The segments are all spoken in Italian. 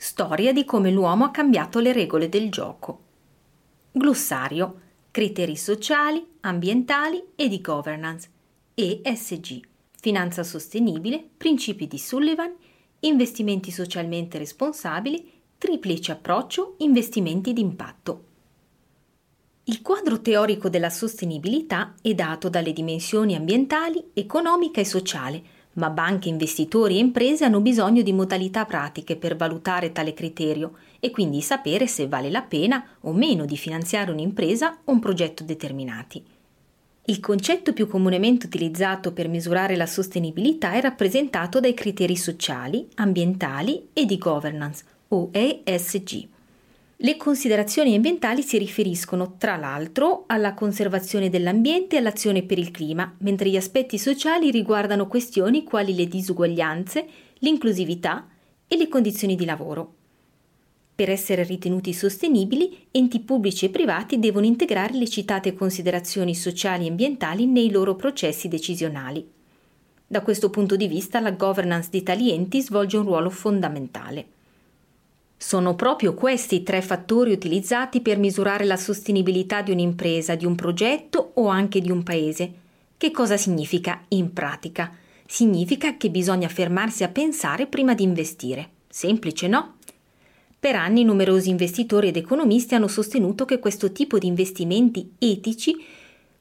Storia di come l'uomo ha cambiato le regole del gioco. Glossario. Criteri sociali, ambientali e di governance. ESG. Finanza sostenibile, principi di Sullivan, investimenti socialmente responsabili triplice approccio investimenti d'impatto. Il quadro teorico della sostenibilità è dato dalle dimensioni ambientali, economica e sociale, ma banche, investitori e imprese hanno bisogno di modalità pratiche per valutare tale criterio e quindi sapere se vale la pena o meno di finanziare un'impresa o un progetto determinati. Il concetto più comunemente utilizzato per misurare la sostenibilità è rappresentato dai criteri sociali, ambientali e di governance, o ESG. Le considerazioni ambientali si riferiscono, tra l'altro, alla conservazione dell'ambiente e all'azione per il clima, mentre gli aspetti sociali riguardano questioni quali le disuguaglianze, l'inclusività e le condizioni di lavoro. Per essere ritenuti sostenibili, enti pubblici e privati devono integrare le citate considerazioni sociali e ambientali nei loro processi decisionali. Da questo punto di vista la governance di tali enti svolge un ruolo fondamentale. Sono proprio questi tre fattori utilizzati per misurare la sostenibilità di un'impresa, di un progetto o anche di un paese. Che cosa significa in pratica? Significa che bisogna fermarsi a pensare prima di investire. Semplice, no? Per anni numerosi investitori ed economisti hanno sostenuto che questo tipo di investimenti etici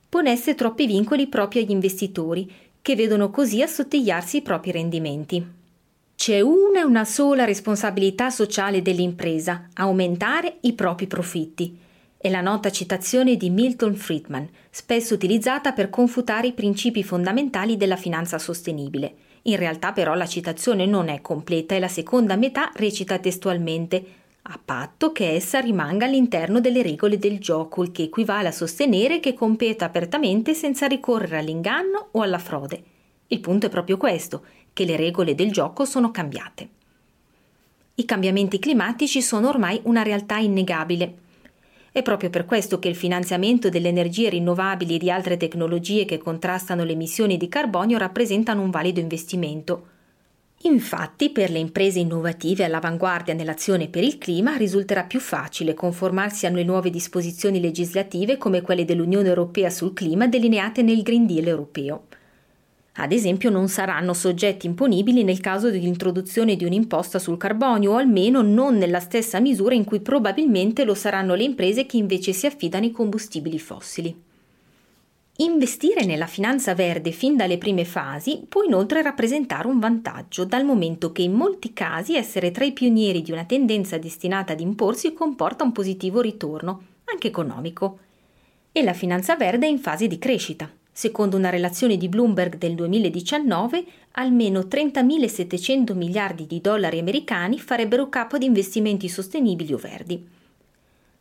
ponesse troppi vincoli proprio agli investitori, che vedono così assottigliarsi i propri rendimenti. C'è una e una sola responsabilità sociale dell'impresa, aumentare i propri profitti. È la nota citazione di Milton Friedman, spesso utilizzata per confutare i principi fondamentali della finanza sostenibile. In realtà però la citazione non è completa e la seconda metà recita testualmente a patto che essa rimanga all'interno delle regole del gioco, il che equivale a sostenere che competa apertamente senza ricorrere all'inganno o alla frode. Il punto è proprio questo, che le regole del gioco sono cambiate. I cambiamenti climatici sono ormai una realtà innegabile. È proprio per questo che il finanziamento delle energie rinnovabili e di altre tecnologie che contrastano le emissioni di carbonio rappresentano un valido investimento. Infatti, per le imprese innovative all'avanguardia nell'azione per il clima risulterà più facile conformarsi alle nuove disposizioni legislative come quelle dell'Unione Europea sul clima delineate nel Green Deal europeo. Ad esempio non saranno soggetti imponibili nel caso dell'introduzione di un'imposta sul carbonio o almeno non nella stessa misura in cui probabilmente lo saranno le imprese che invece si affidano ai combustibili fossili. Investire nella finanza verde fin dalle prime fasi può inoltre rappresentare un vantaggio, dal momento che in molti casi essere tra i pionieri di una tendenza destinata ad imporsi comporta un positivo ritorno, anche economico. E la finanza verde è in fase di crescita. Secondo una relazione di Bloomberg del 2019, almeno 30.700 miliardi di dollari americani farebbero capo ad investimenti sostenibili o verdi.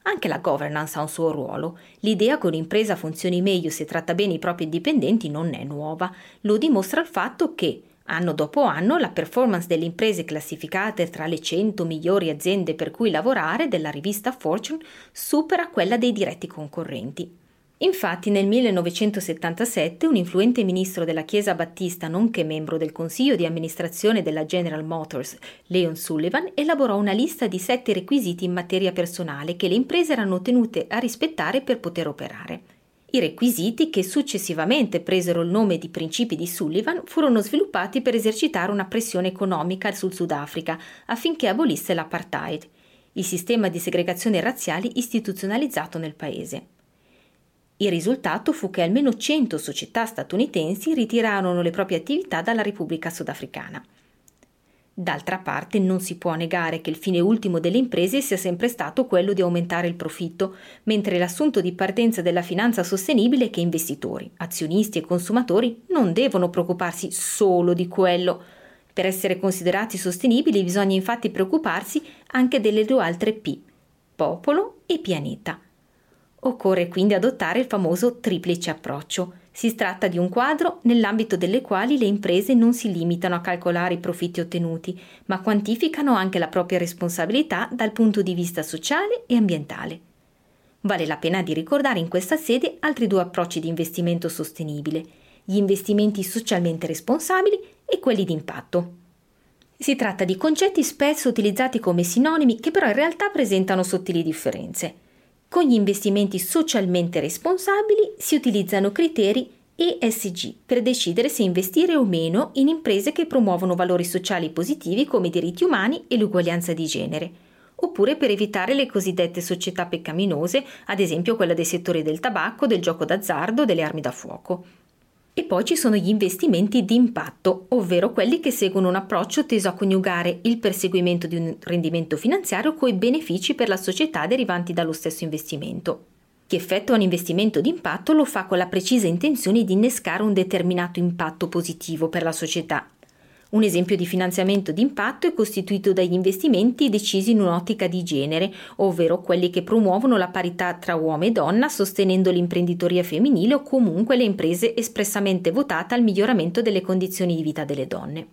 Anche la governance ha un suo ruolo. L'idea che un'impresa funzioni meglio se tratta bene i propri dipendenti non è nuova. Lo dimostra il fatto che, anno dopo anno, la performance delle imprese classificate tra le 100 migliori aziende per cui lavorare della rivista Fortune supera quella dei diretti concorrenti. Infatti nel 1977 un influente ministro della Chiesa Battista, nonché membro del consiglio di amministrazione della General Motors, Leon Sullivan, elaborò una lista di sette requisiti in materia personale che le imprese erano tenute a rispettare per poter operare. I requisiti, che successivamente presero il nome di principi di Sullivan, furono sviluppati per esercitare una pressione economica sul Sudafrica affinché abolisse l'apartheid. il sistema di segregazione razziale istituzionalizzato nel paese. Il risultato fu che almeno 100 società statunitensi ritirarono le proprie attività dalla Repubblica Sudafricana. D'altra parte non si può negare che il fine ultimo delle imprese sia sempre stato quello di aumentare il profitto, mentre l'assunto di partenza della finanza sostenibile è che investitori, azionisti e consumatori non devono preoccuparsi solo di quello. Per essere considerati sostenibili bisogna infatti preoccuparsi anche delle due altre P, popolo e pianeta. Occorre quindi adottare il famoso triplice approccio. Si tratta di un quadro nell'ambito delle quali le imprese non si limitano a calcolare i profitti ottenuti, ma quantificano anche la propria responsabilità dal punto di vista sociale e ambientale. Vale la pena di ricordare in questa sede altri due approcci di investimento sostenibile, gli investimenti socialmente responsabili e quelli di impatto. Si tratta di concetti spesso utilizzati come sinonimi che però in realtà presentano sottili differenze. Con gli investimenti socialmente responsabili si utilizzano criteri ESG per decidere se investire o meno in imprese che promuovono valori sociali positivi come i diritti umani e l'uguaglianza di genere, oppure per evitare le cosiddette società peccaminose, ad esempio quella dei settori del tabacco, del gioco d'azzardo, delle armi da fuoco. E poi ci sono gli investimenti di impatto, ovvero quelli che seguono un approccio teso a coniugare il perseguimento di un rendimento finanziario coi benefici per la società derivanti dallo stesso investimento. Chi effettua un investimento di impatto lo fa con la precisa intenzione di innescare un determinato impatto positivo per la società un esempio di finanziamento d'impatto è costituito dagli investimenti decisi in un'ottica di genere, ovvero quelli che promuovono la parità tra uomo e donna sostenendo l'imprenditoria femminile o comunque le imprese espressamente votate al miglioramento delle condizioni di vita delle donne.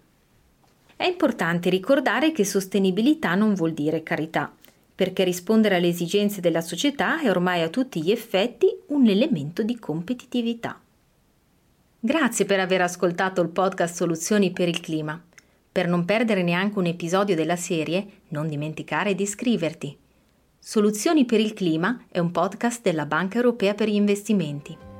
È importante ricordare che sostenibilità non vuol dire carità, perché rispondere alle esigenze della società è ormai a tutti gli effetti un elemento di competitività. Grazie per aver ascoltato il podcast Soluzioni per il clima. Per non perdere neanche un episodio della serie, non dimenticare di iscriverti. Soluzioni per il clima è un podcast della Banca Europea per gli investimenti.